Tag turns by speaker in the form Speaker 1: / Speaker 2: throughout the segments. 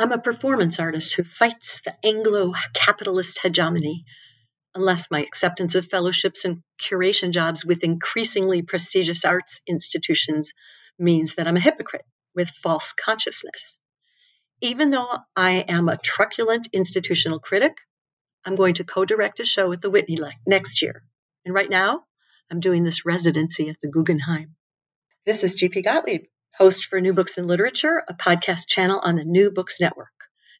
Speaker 1: I'm a performance artist who fights the Anglo capitalist hegemony, unless my acceptance of fellowships and curation jobs with increasingly prestigious arts institutions means that I'm a hypocrite with false consciousness. Even though I am a truculent institutional critic, I'm going to co direct a show at the Whitney next year. And right now, I'm doing this residency at the Guggenheim. This is GP Gottlieb host for New Books in Literature, a podcast channel on the New Books Network.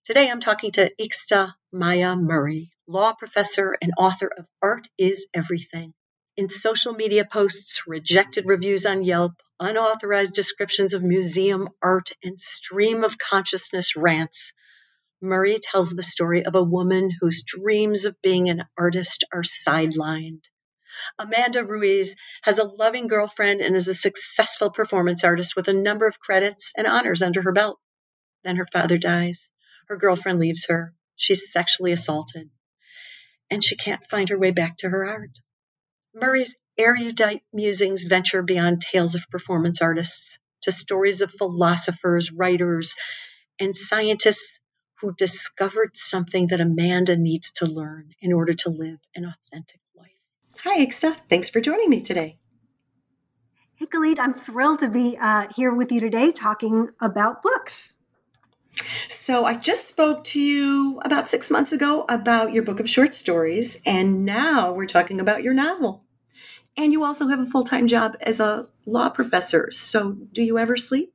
Speaker 1: Today I'm talking to Ixta Maya Murray, law professor and author of Art is Everything. In social media posts, rejected reviews on Yelp, unauthorized descriptions of museum art, and stream of consciousness rants, Murray tells the story of a woman whose dreams of being an artist are sidelined. Amanda Ruiz has a loving girlfriend and is a successful performance artist with a number of credits and honors under her belt. Then her father dies. Her girlfriend leaves her. She's sexually assaulted. And she can't find her way back to her art. Murray's erudite musings venture beyond tales of performance artists to stories of philosophers, writers, and scientists who discovered something that Amanda needs to learn in order to live an authentic
Speaker 2: Hi, Ixta. Thanks for joining me today.
Speaker 3: Hey, Khalid, I'm thrilled to be uh, here with you today talking about books.
Speaker 2: So, I just spoke to you about six months ago about your book of short stories, and now we're talking about your novel. And you also have a full time job as a law professor. So, do you ever sleep?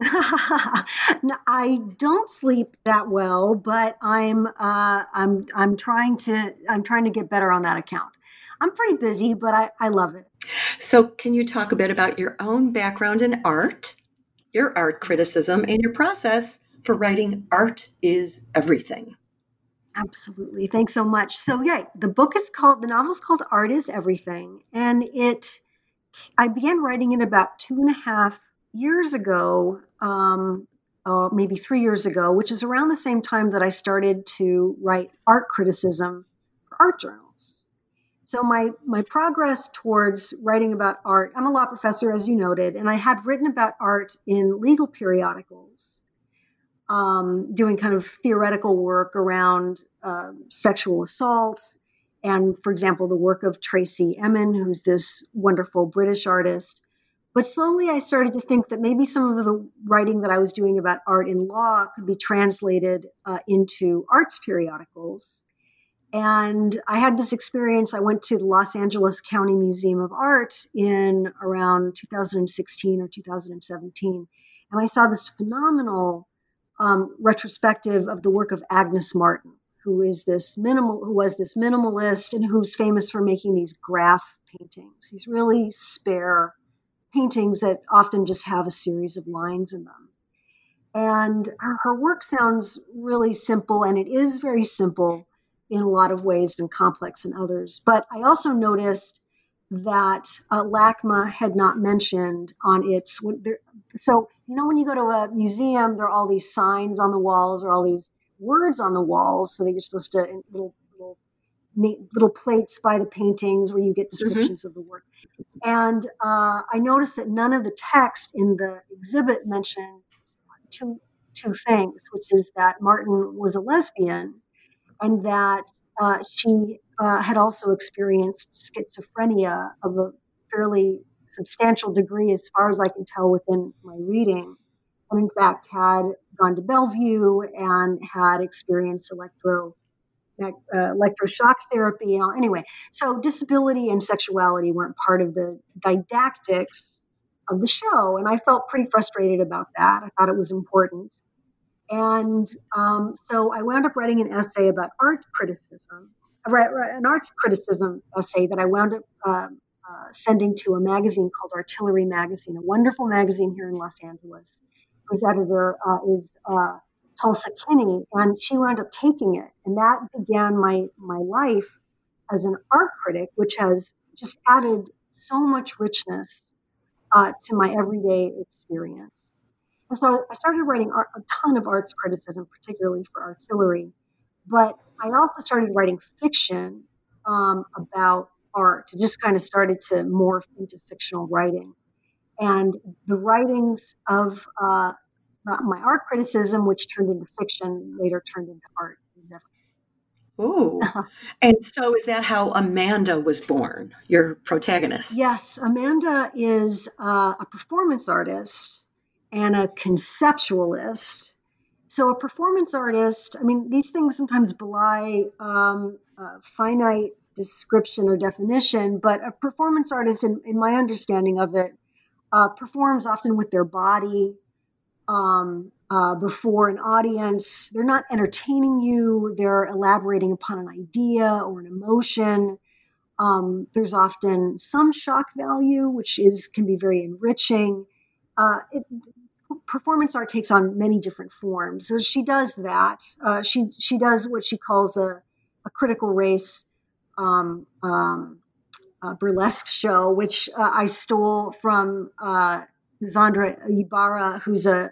Speaker 3: no, I don't sleep that well, but I'm uh, I'm I'm trying to I'm trying to get better on that account. I'm pretty busy, but I, I love it.
Speaker 2: So, can you talk a bit about your own background in art, your art criticism, and your process for writing Art is Everything?
Speaker 3: Absolutely. Thanks so much. So, yeah, the book is called, the novel is called Art is Everything. And it, I began writing it about two and a half years ago, um, uh, maybe three years ago, which is around the same time that I started to write art criticism for art journals. So my my progress towards writing about art, I'm a law professor, as you noted, and I had written about art in legal periodicals, um, doing kind of theoretical work around uh, sexual assault, and for example, the work of Tracey Emin, who's this wonderful British artist. But slowly, I started to think that maybe some of the writing that I was doing about art in law could be translated uh, into arts periodicals. And I had this experience. I went to the Los Angeles County Museum of Art in around 2016 or 2017. And I saw this phenomenal um, retrospective of the work of Agnes Martin, who is this minimal, who was this minimalist and who's famous for making these graph paintings, these really spare paintings that often just have a series of lines in them. And her, her work sounds really simple, and it is very simple in a lot of ways been complex in others. But I also noticed that uh, LACMA had not mentioned on its. So, you know, when you go to a museum, there are all these signs on the walls or all these words on the walls. So that you're supposed to, little, little, little plates by the paintings where you get mm-hmm. descriptions mm-hmm. of the work. And uh, I noticed that none of the text in the exhibit mentioned two, two things, which is that Martin was a lesbian and that uh, she uh, had also experienced schizophrenia of a fairly substantial degree, as far as I can tell within my reading. And in fact, had gone to Bellevue and had experienced electro uh, electroshock therapy. You know, anyway, so disability and sexuality weren't part of the didactics of the show, and I felt pretty frustrated about that. I thought it was important. And um, so I wound up writing an essay about art criticism, an arts criticism essay that I wound up uh, uh, sending to a magazine called Artillery Magazine, a wonderful magazine here in Los Angeles, whose editor uh, is uh, Tulsa Kinney, and she wound up taking it, and that began my my life as an art critic, which has just added so much richness uh, to my everyday experience. And so I started writing art, a ton of arts criticism, particularly for artillery, but I also started writing fiction um, about art. It just kind of started to morph into fictional writing. And the writings of uh, my art criticism, which turned into fiction, later turned into art.
Speaker 1: Oh, and so is that how Amanda was born, your protagonist?
Speaker 3: Yes, Amanda is uh, a performance artist and a conceptualist. So, a performance artist, I mean, these things sometimes belie um, finite description or definition, but a performance artist, in, in my understanding of it, uh, performs often with their body um, uh, before an audience. They're not entertaining you, they're elaborating upon an idea or an emotion. Um, there's often some shock value, which is can be very enriching. Uh, it, performance art takes on many different forms. So she does that. Uh, she she does what she calls a, a critical race um, um, burlesque show, which uh, I stole from uh, Xandra Ibarra, who's a,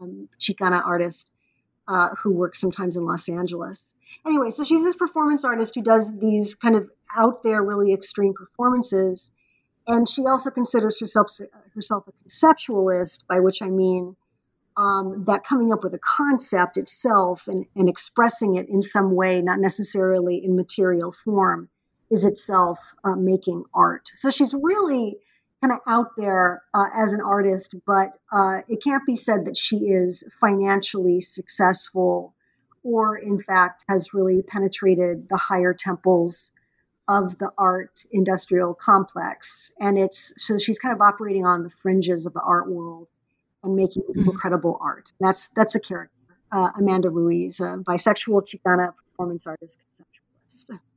Speaker 3: a, a Chicana artist uh, who works sometimes in Los Angeles. Anyway, so she's this performance artist who does these kind of out there, really extreme performances, and she also considers herself herself a conceptualist, by which I mean um, that coming up with a concept itself and, and expressing it in some way, not necessarily in material form, is itself uh, making art. So she's really kind of out there uh, as an artist, but uh, it can't be said that she is financially successful or, in fact, has really penetrated the higher temples of the art industrial complex. And it's so she's kind of operating on the fringes of the art world and making mm-hmm. incredible art. That's that's a character, uh, Amanda Ruiz, a bisexual Chicana performance artist conceptualist.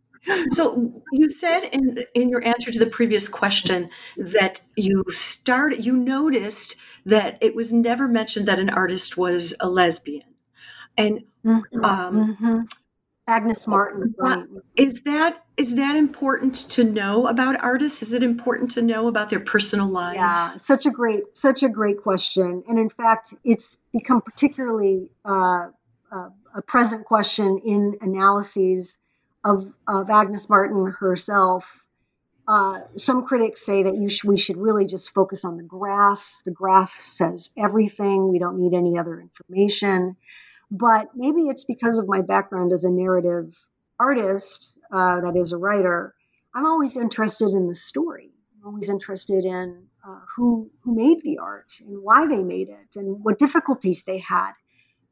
Speaker 1: So you said in in your answer to the previous question that you started you noticed that it was never mentioned that an artist was a lesbian, and mm-hmm. Um,
Speaker 3: mm-hmm. Agnes Martin. Right.
Speaker 1: Is that is that important to know about artists? Is it important to know about their personal lives?
Speaker 3: Yeah, such a great such a great question, and in fact, it's become particularly uh, uh, a present question in analyses of of Agnes Martin herself. Uh, some critics say that you sh- we should really just focus on the graph. The graph says everything. We don't need any other information. But maybe it's because of my background as a narrative artist, uh, that is, a writer. I'm always interested in the story. I'm always interested in uh, who who made the art and why they made it and what difficulties they had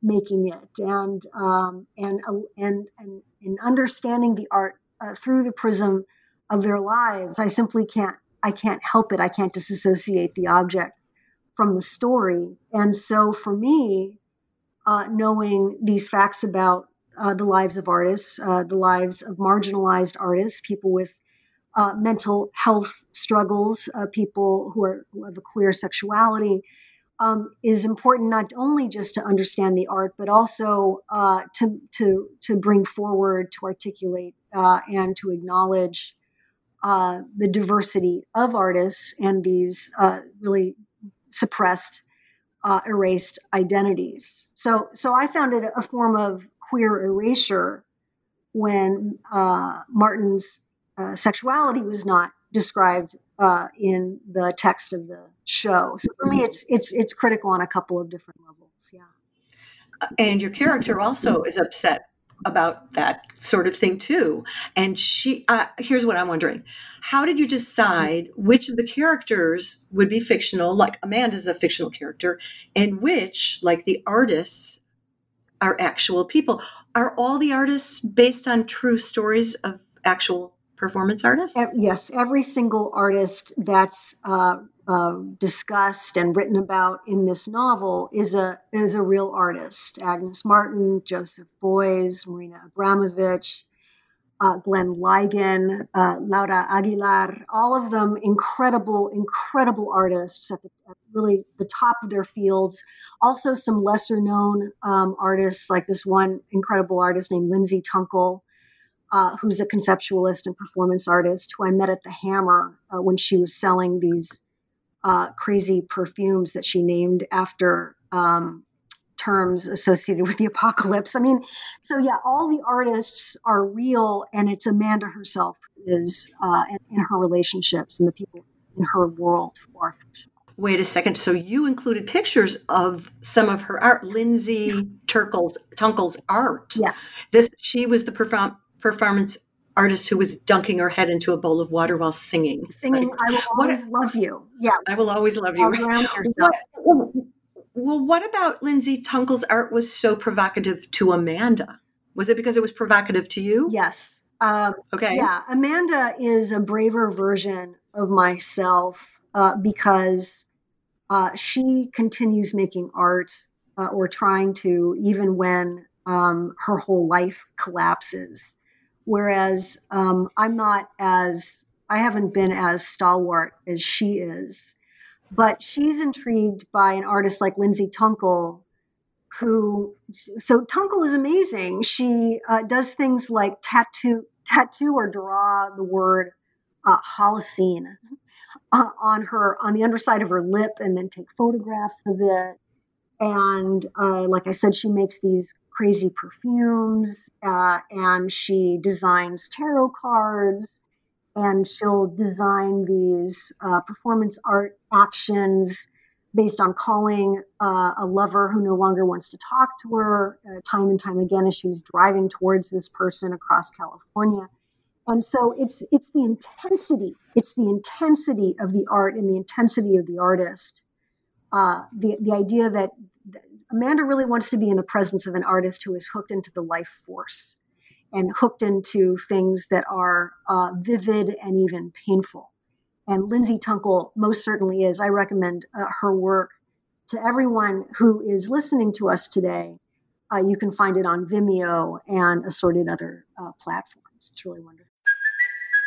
Speaker 3: making it and um, and, uh, and and and understanding the art uh, through the prism of their lives. I simply can't I can't help it. I can't disassociate the object from the story. And so for me, uh, knowing these facts about uh, the lives of artists, uh, the lives of marginalized artists, people with uh, mental health struggles, uh, people who, are, who have a queer sexuality, um, is important not only just to understand the art, but also uh, to, to, to bring forward, to articulate, and to acknowledge the diversity of artists and these really suppressed uh, erased identities. So, so I found it a form of queer erasure when uh, Martin's uh, sexuality was not described uh, in the text of the show. So for me, it's it's it's critical on a couple of different levels. Yeah.
Speaker 1: And your character also is upset about that sort of thing too. And she, uh, here's what I'm wondering: How did you decide which of the characters would be fictional, like Amanda's a fictional character, and which, like the artists, are actual people? Are all the artists based on true stories of actual performance artists?
Speaker 3: Yes, every single artist that's uh, uh, discussed and written about in this novel is a is a real artist. Agnes Martin, Joseph Beuys, Marina Abramović, uh, Glenn Ligon, uh, Laura Aguilar, all of them incredible, incredible artists at, the, at, really the top of their fields. Also, some lesser known um, artists, like this one incredible artist named Lindsay Tunkel, uh, who's a conceptualist and performance artist, who I met at the Hammer uh, when she was selling these uh, crazy perfumes that she named after. Um, terms associated with the apocalypse. I mean, so yeah, all the artists are real, and it's Amanda herself is uh, in, her relationships and the people in her world who are fictional.
Speaker 1: Wait a second. So you included pictures of some of her art, Lindsay. Turkle's Tunkel's art.
Speaker 3: Yeah.
Speaker 1: This she was the perform, performance artist who was dunking her head into a bowl of water while singing.
Speaker 3: Singing, right? I will always what, love you. Yeah.
Speaker 1: I will always love you. Well, what about Lindsay Tunkel's art was so provocative to Amanda? Was it because it was provocative to you?
Speaker 3: Yes. Um,
Speaker 1: okay.
Speaker 3: Yeah, Amanda is a braver version of myself uh, because uh, she continues making art uh, or trying to, even when um, her whole life collapses. Whereas um, I'm not as, I haven't been as stalwart as she is. But she's intrigued by an artist like Lindsay Tunkel, who, so Tunkel is amazing. She uh, does things like tattoo, tattoo or draw the word uh, Holocene uh, on her, on the underside of her lip and then take photographs of it. And uh, like I said, she makes these crazy perfumes uh, and she designs tarot cards and she'll design these uh, performance art actions based on calling uh, a lover who no longer wants to talk to her uh, time and time again as she's driving towards this person across California. And so it's it's the intensity, it's the intensity of the art and the intensity of the artist. Uh, the the idea that Amanda really wants to be in the presence of an artist who is hooked into the life force and hooked into things that are uh, vivid and even painful. And Lindsay Tunkel most certainly is. I recommend uh, her work to everyone who is listening to us today. Uh, you can find it on Vimeo and assorted other uh, platforms. It's really wonderful.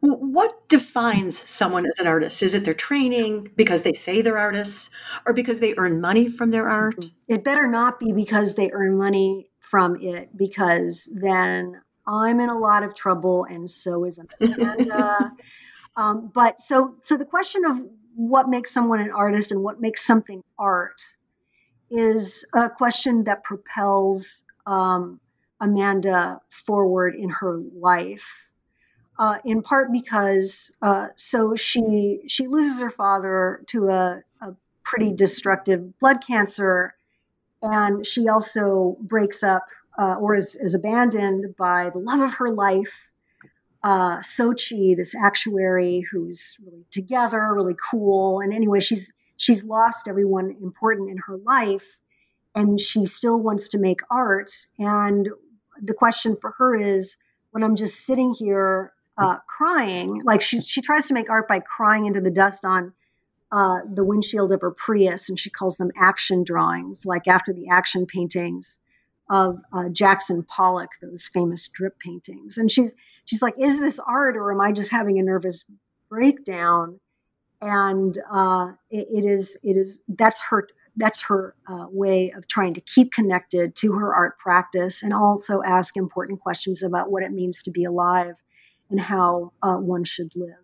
Speaker 1: What defines someone as an artist? Is it their training, because they say they're artists, or because they earn money from their art?
Speaker 3: Mm-hmm. It better not be because they earn money from it, because then I'm in a lot of trouble, and so is Amanda. um, but so, so the question of what makes someone an artist and what makes something art is a question that propels um, Amanda forward in her life uh, in part because uh, so she she loses her father to a, a, pretty destructive blood cancer, and she also breaks up uh, or is, is abandoned by the love of her life, uh, Sochi, this actuary who's really together, really cool, and anyway, she's she's lost everyone important in her life, and she still wants to make art, and the question for her is when I'm just sitting here uh, crying. Like she, she tries to make art by crying into the dust on uh, the windshield of her Prius, and she calls them action drawings, like after the action paintings of uh, Jackson Pollock, those famous drip paintings. And she's she's like, "Is this art, or am I just having a nervous breakdown?" And uh, it, it is it is that's her that's her uh, way of trying to keep connected to her art practice and also ask important questions about what it means to be alive and how uh, one should live.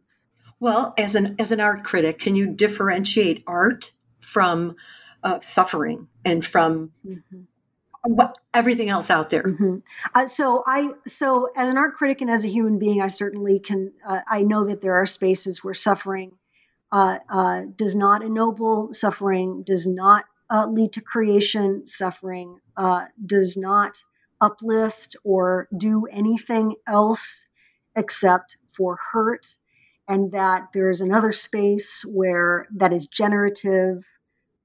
Speaker 1: Well, as an as an art critic, can you differentiate art from uh, suffering and from mm-hmm. what everything else out there?
Speaker 3: Mm-hmm. Uh, so I so as an art critic and as a human being, I certainly can. Uh, I know that there are spaces where suffering uh, uh, does not ennoble, suffering does not lead to creation, suffering does not uplift or do anything else except for hurt, and that there's another space where that is generative,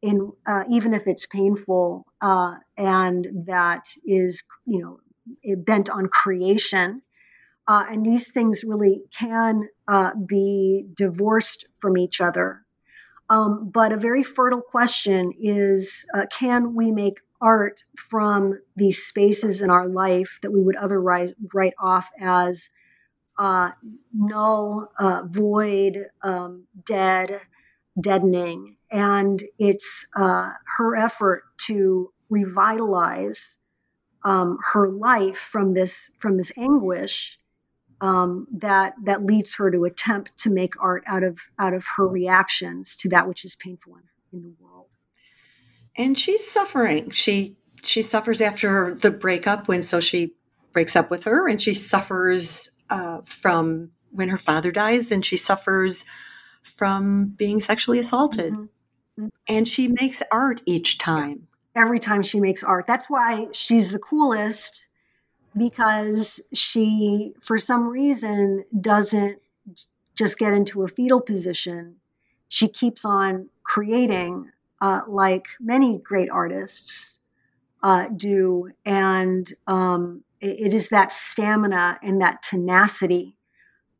Speaker 3: in uh, even if it's painful, uh, and that is you know bent on creation. Uh, and these things really can uh, be divorced from each other. Um, but a very fertile question is uh, can we make art from these spaces in our life that we would otherwise write off as uh, null, uh, void, um, dead, deadening. And it's uh, her effort to revitalize um, her life from this from this anguish um, that that leads her to attempt to make art out of out of her reactions to that which is painful in, in the world.
Speaker 1: And she's suffering. She she suffers after the breakup when so she breaks up with her, and she suffers uh, from when her father dies, and she suffers from being sexually assaulted. Mm-hmm. And she makes art each time.
Speaker 3: Every time she makes art. That's why she's the coolest because she, for some reason, doesn't just get into a fetal position. She keeps on creating, uh, like many great artists uh, do. And um, it, is that stamina and that tenacity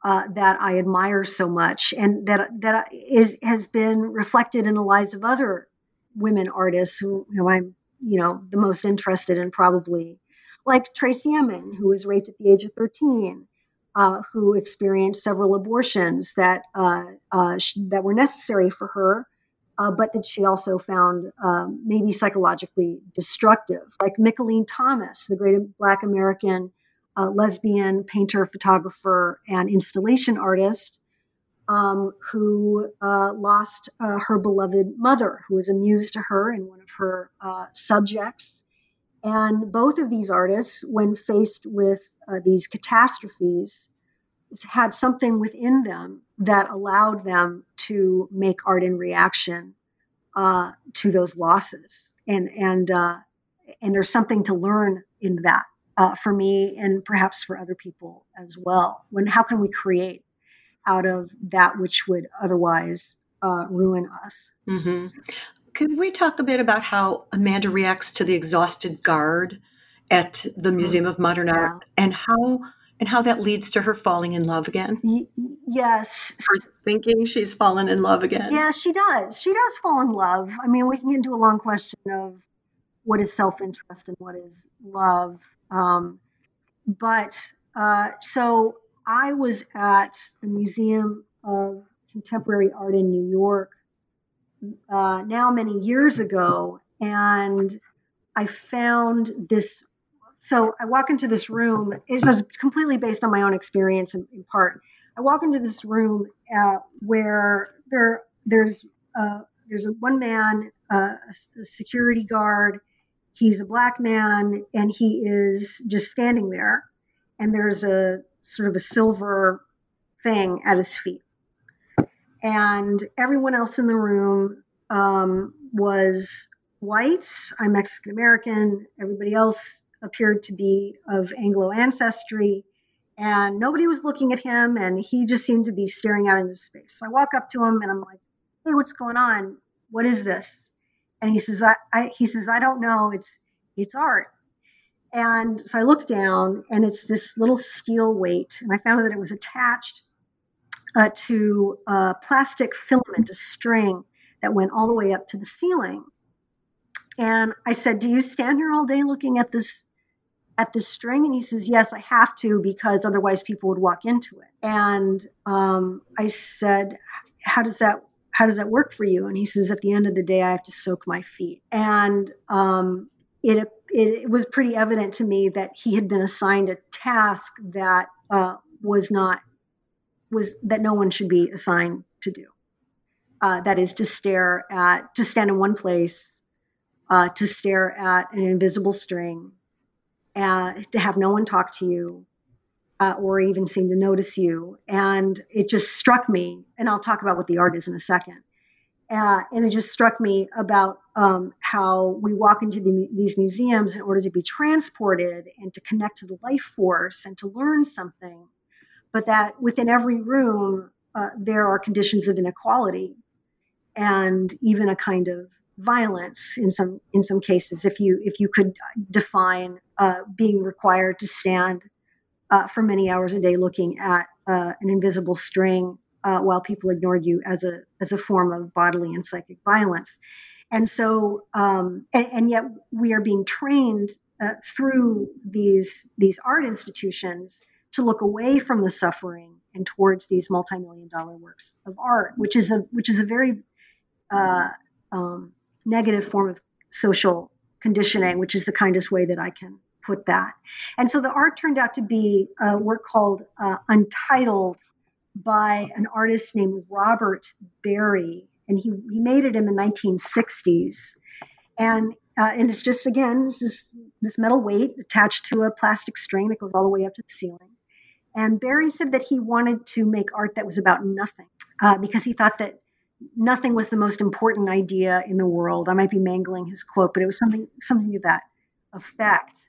Speaker 3: uh, that I admire so much, and that that is has been reflected in the lives of other women artists who, who I'm, you know, the most interested in, probably like Tracey Emin, who was raped at the age of 13, uh, who experienced several abortions that uh, uh, that were necessary for her, uh, but that she also found um, maybe psychologically destructive. Like Mickalene Thomas, the great Black American uh, lesbian painter, photographer, and installation artist. Um, who uh, lost her beloved mother, who was a muse to her and one of her subjects. And both of these artists, when faced with uh, these catastrophes, had something within them that allowed them to make art in reaction uh, to those losses. And and uh, and there's something to learn in that uh, for me and perhaps for other people as well. When how can we create out of that which would otherwise uh, ruin us?
Speaker 1: Mm-hmm. Can we talk a bit about how Amanda reacts to the exhausted guard at the Museum of Modern yeah. Art and how and how that leads to her falling in love again? Y-
Speaker 3: yes.
Speaker 1: Or thinking she's fallen in love again.
Speaker 3: Yeah, she does. She does fall in love. I mean, we can get into a long question of what is self interest and what is love. Um, but uh, so I was at the Museum of Contemporary Art in New York uh, now many years ago, and I found this. So I walk into this room. It was completely based on my own experience in, in part. I walk into this room uh, where there there's uh, there's a one man, uh, a, security guard. He's a black man, and he is just standing there. And there's a sort of a silver thing at his feet and everyone else in the room um, was white. I'm Mexican American. Everybody else appeared to be of Anglo ancestry. And nobody was looking at him, and he just seemed to be staring out into space. So I walk up to him and I'm like, "Hey, what's going on? What is this?" And he says, "I,", I he says, "I don't know. It's it's art." And so I look down, and it's this little steel weight, and I found that it was attached uh, to a plastic filament, a string that went all the way up to the ceiling. And I said, "Do you stand here all day looking at this at this string?" And he says, "Yes, I have to because otherwise people would walk into it." And um, I said, "How does that how does that work for you?" And he says, "At the end of the day, I have to soak my feet." And um, it it was pretty evident to me that he had been assigned a task that uh, was not was that no one should be assigned to do. Uh, that is to stare at, to stand in one place, uh, to stare at an invisible string, and to have no one talk to you uh, or even seem to notice you. And it just struck me, and I'll talk about what the art is in a second. Uh, and it just struck me about um, how we walk into the, these museums in order to be transported and to connect to the life force and to learn something but that within every room uh, there are conditions of inequality and even a kind of violence in some in some cases if you if you could define uh, being required to stand uh, for many hours a day looking at uh, an invisible string uh, while people ignored you as a as a form of bodily and psychic violence. And so um, and, and, yet we are being trained uh, through these these art institutions to look away from the suffering and towards these multi-million dollar works of art which is a which is a very uh, um, negative form of social conditioning, which is the kindest way that I can put that. And so the art turned out to be a work called uh, Untitled by an artist named Robert Barry. And he, he made it in the 1960s. And, uh, and it's just, again, this, is, this metal weight attached to a plastic string that goes all the way up to the ceiling. And Barry said that he wanted to make art that was about nothing uh, because he thought that nothing was the most important idea in the world. I might be mangling his quote, but it was something something to that effect.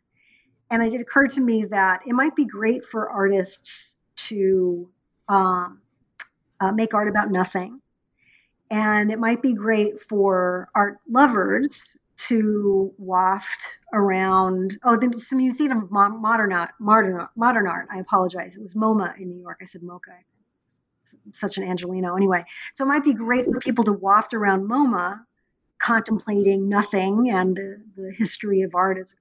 Speaker 3: And it occurred to me that it might be great for artists to um, uh, make art about nothing, and it might be great for art lovers to waft around. Oh, the, the Museum of Modern Art, Modern, Modern Art. I apologize. It was MoMA in New York. I said MoCA such an Angeleno anyway. So it might be great for people to waft around MoMA, contemplating nothing and the, the history of art, as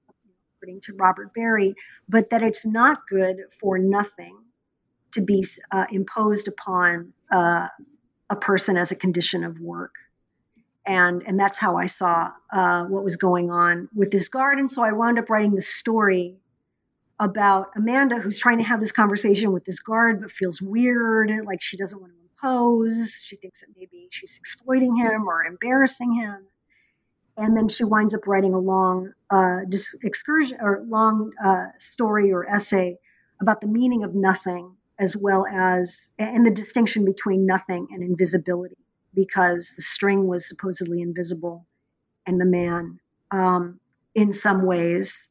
Speaker 3: according to Robert Barry, but that it's not good for nothing to be uh, imposed upon uh, a person as a condition of work. And, and that's how I saw uh, what was going on with this garden. So I wound up writing the story about Amanda who's trying to have this conversation with this guard but feels weird, like she doesn't want to impose. She thinks that maybe she's exploiting him or embarrassing him. And then she winds up writing a long uh, excursion or long uh, story or essay about the meaning of nothing, as well as and the distinction between nothing and invisibility, because the string was supposedly invisible, and the man, um, in some ways,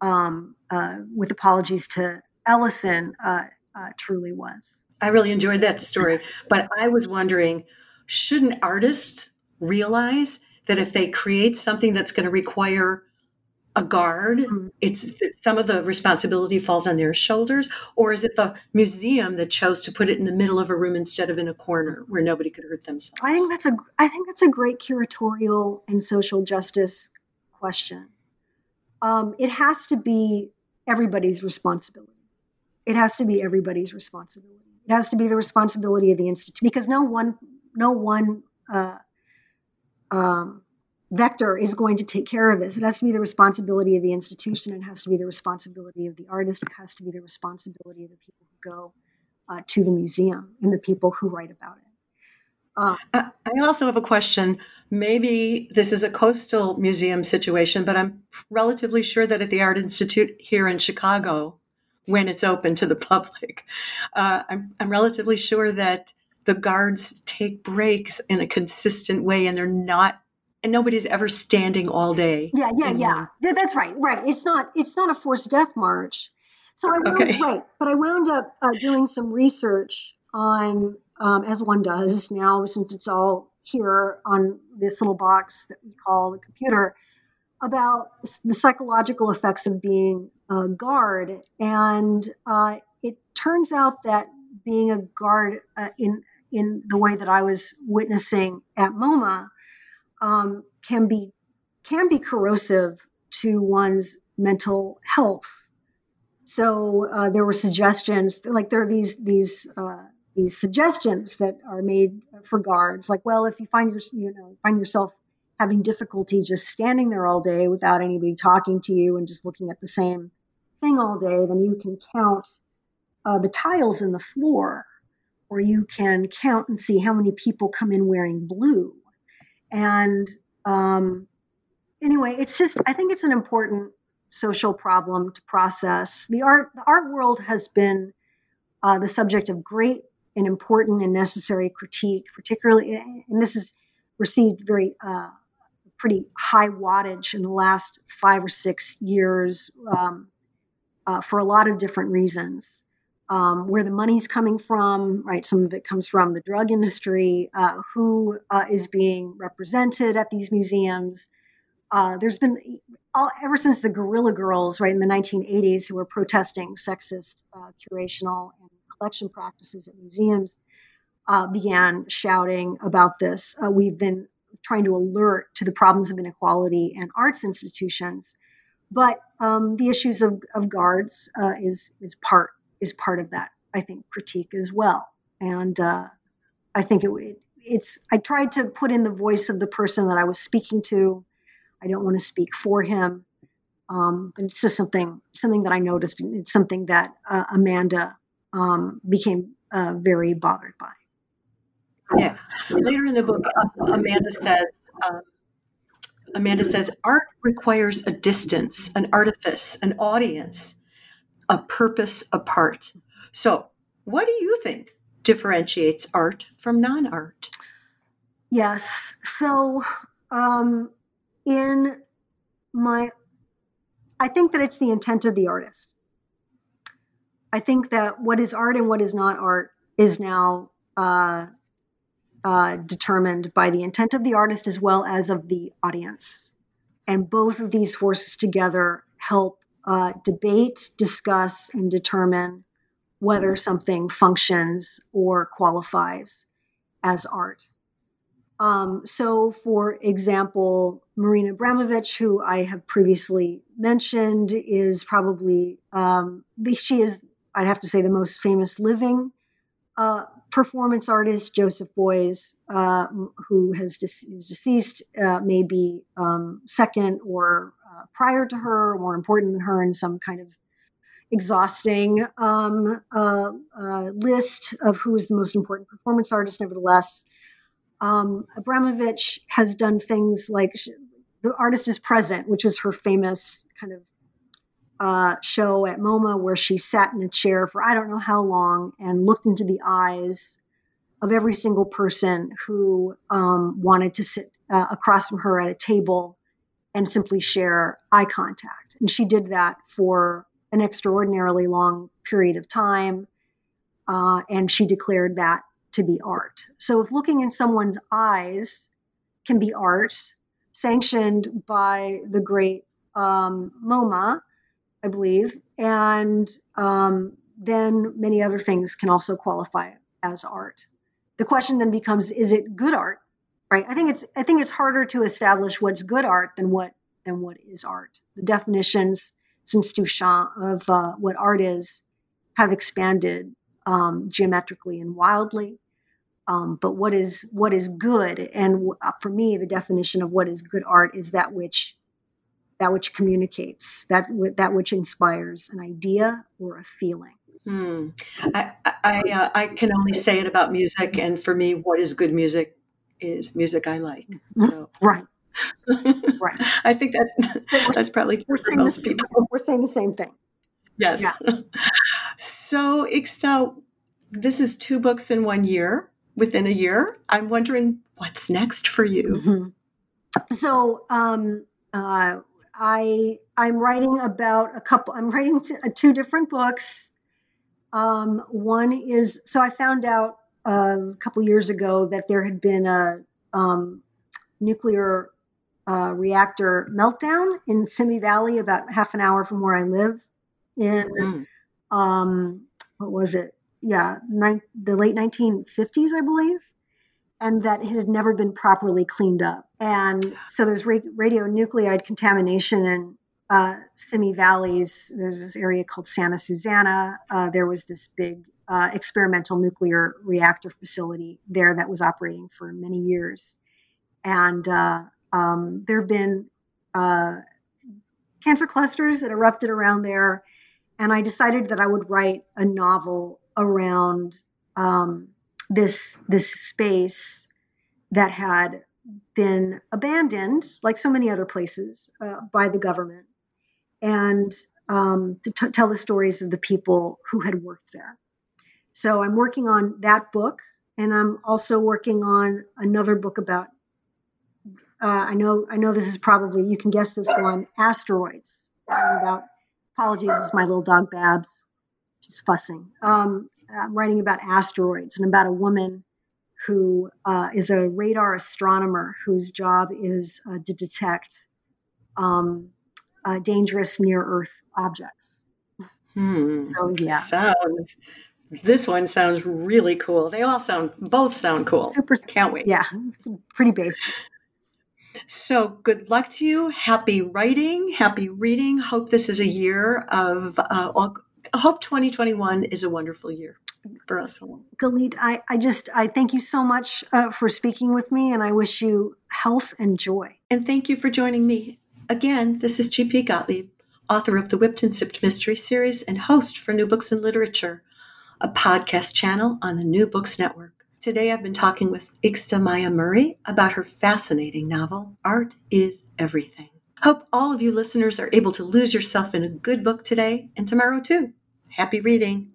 Speaker 3: um, uh, with apologies to Ellison, uh, uh, truly was.
Speaker 1: I really enjoyed that story, but I was wondering shouldn't artists realize that if they create something that's going to require a guard mm-hmm. it's some of the responsibility falls on their shoulders or is it the museum that chose to put it in the middle of a room instead of in a corner where nobody could hurt themselves
Speaker 3: i think that's a i think that's a great curatorial and social justice question um, it has to be everybody's responsibility. It has to be everybody's responsibility. It has to be the responsibility of the institute because no one, no one uh, um, vector is going to take care of this. It has to be the responsibility of the institution. It has to be the responsibility of the artist. It has to be the responsibility of the people who go uh, to the museum and the people who write about it.
Speaker 1: Uh, I also have a question. Maybe this is a coastal museum situation, but I'm relatively sure that at the Art Institute here in Chicago, when it's open to the public, uh, I'm, I'm relatively sure that the guards take breaks in a consistent way and they're not and nobody's ever standing all day.
Speaker 3: Yeah, yeah, yeah. That's right. Right. It's not it's not a forced death march. So I wound, okay. right, but I wound up uh, doing some research on um, as one does now, since it's all here on this little box that we call the computer, about the psychological effects of being a guard. And uh, it turns out that being a guard uh, in in the way that I was witnessing at MoMA um, can be can be corrosive to one's mental health. So uh, there were suggestions, like there are these these uh, these suggestions that are made for guards like well if you find your, you know find yourself having difficulty just standing there all day without anybody talking to you and just looking at the same thing all day then you can count uh, the tiles in the floor or you can count and see how many people come in wearing blue and um, anyway it's just i think it's an important social problem to process the art the art world has been uh, the subject of great and important and necessary critique, particularly, and this has received very uh, pretty high wattage in the last five or six years um, uh, for a lot of different reasons. Um, where the money's coming from, right? Some of it comes from the drug industry, uh, who uh, is being represented at these museums. Uh, there's been all, ever since the Guerrilla Girls, right in the 1980s, who were protesting sexist uh, curational and collection practices at museums, uh, began shouting about this. Uh, we've been trying to alert to the problems of inequality in arts institutions, but um, the issues of, of guards is is part is part of that, I think, critique as well. And uh, I think it, it's, I tried to put in the voice of the person that I was speaking to. I don't want to speak for him. Um, but it's just something, something that I noticed. And it's something that uh, Amanda um, became uh, very bothered by.
Speaker 1: Yeah. Later in the book, uh, Amanda says, um, Amanda says, art requires a distance, an artifice, an audience a purpose apart. So, what do you think differentiates art from non art?
Speaker 3: Yes. So, um, in my, I think that it's the intent of the artist. I think that what is art and what is not art is now uh, uh, determined by the intent of the artist as well as of the audience. And both of these forces together help uh, debate, discuss, and determine whether something functions or qualifies as art. Um, so, for example, Marina Abramović, who I have previously mentioned, is probably um, she is, I'd have to say, the most famous living uh, performance artist. Joseph Beuys, uh, who has de- is deceased, uh, may be um, second or uh, prior to her, more important than her in some kind of exhausting um, uh, uh, list of who is the most important performance artist. Nevertheless, um, Abramović has done things like she, the artist is present, which is her famous kind of uh, show at MoMA where she sat in a chair for I don't know how long and looked into the eyes of every single person who um, wanted to sit uh, across from her at a table and simply share eye contact. And she did that for an extraordinarily long period of time. Uh, and she declared that to be art. So if looking in someone's eyes can be art, sanctioned by the great um, MoMA, I believe, and um, then many other things can also qualify as art. The question then becomes: Is it good art? Right? I think it's i think it's harder to establish what's good art than what than what is art. The definitions since duchamp of uh, what art is have expanded um, geometrically and wildly. Um, but what is what is good and uh, for me the definition of what is good art is that which that which communicates that that which inspires an idea or a feeling.
Speaker 1: Hmm. I I, uh, I can only say it about music, and for me, what is good music is music I like.
Speaker 3: Mm-hmm. So
Speaker 1: right. right. I think that that's probably
Speaker 3: we're saying most people. We're saying the same thing.
Speaker 1: Yes. Yeah. so, Ixta, this is two books in one year. Within a year, I'm wondering what's next for you.
Speaker 3: Mm-hmm. So, um, uh, I I'm writing about a couple. I'm writing t- uh, two different books. Um, one is so I found out a couple years ago that there had been a um, nuclear uh, reactor meltdown in Simi Valley, about half an hour from where I live. In mm. um, what was it? Yeah, ni- the late 1950s, I believe, and that it had never been properly cleaned up. And so there's ra- radionuclide contamination in uh, Simi Valleys. There's this area called Santa Susana. Uh, there was this big uh, experimental nuclear reactor facility there that was operating for many years. And uh, um, there have been uh, cancer clusters that erupted around there. And I decided that I would write a novel around um, this, this space that had been abandoned, like so many other places, uh, by the government, and um, to t- tell the stories of the people who had worked there. So I'm working on that book, and I'm also working on another book about. Uh, I know, I know this is probably you can guess this one. Asteroids. About apologies, is my little dog Babs. just fussing. Um, I'm writing about asteroids and about a woman who uh, is a radar astronomer whose job is uh, to detect um, uh, dangerous near Earth objects.
Speaker 1: Hmm.
Speaker 3: So yeah,
Speaker 1: Sounds. This one sounds really cool. They all sound, both sound cool.
Speaker 3: super.
Speaker 1: Can't wait.
Speaker 3: Yeah, it's pretty basic.
Speaker 1: So good luck to you. Happy writing, happy reading. Hope this is a year of, uh, all- hope 2021 is a wonderful year for us all.
Speaker 3: Galit, I, I just I thank you so much uh, for speaking with me, and I wish you health and joy.
Speaker 1: And thank you for joining me. Again, this is GP Gottlieb, author of the Whipped and Sipped Mystery Series and host for New Books in Literature, a podcast channel on the New Books Network. Today I've been talking with Ixta Maya Murray about her fascinating novel, Art is Everything. Hope all of you listeners are able to lose yourself in a good book today and tomorrow too. Happy reading.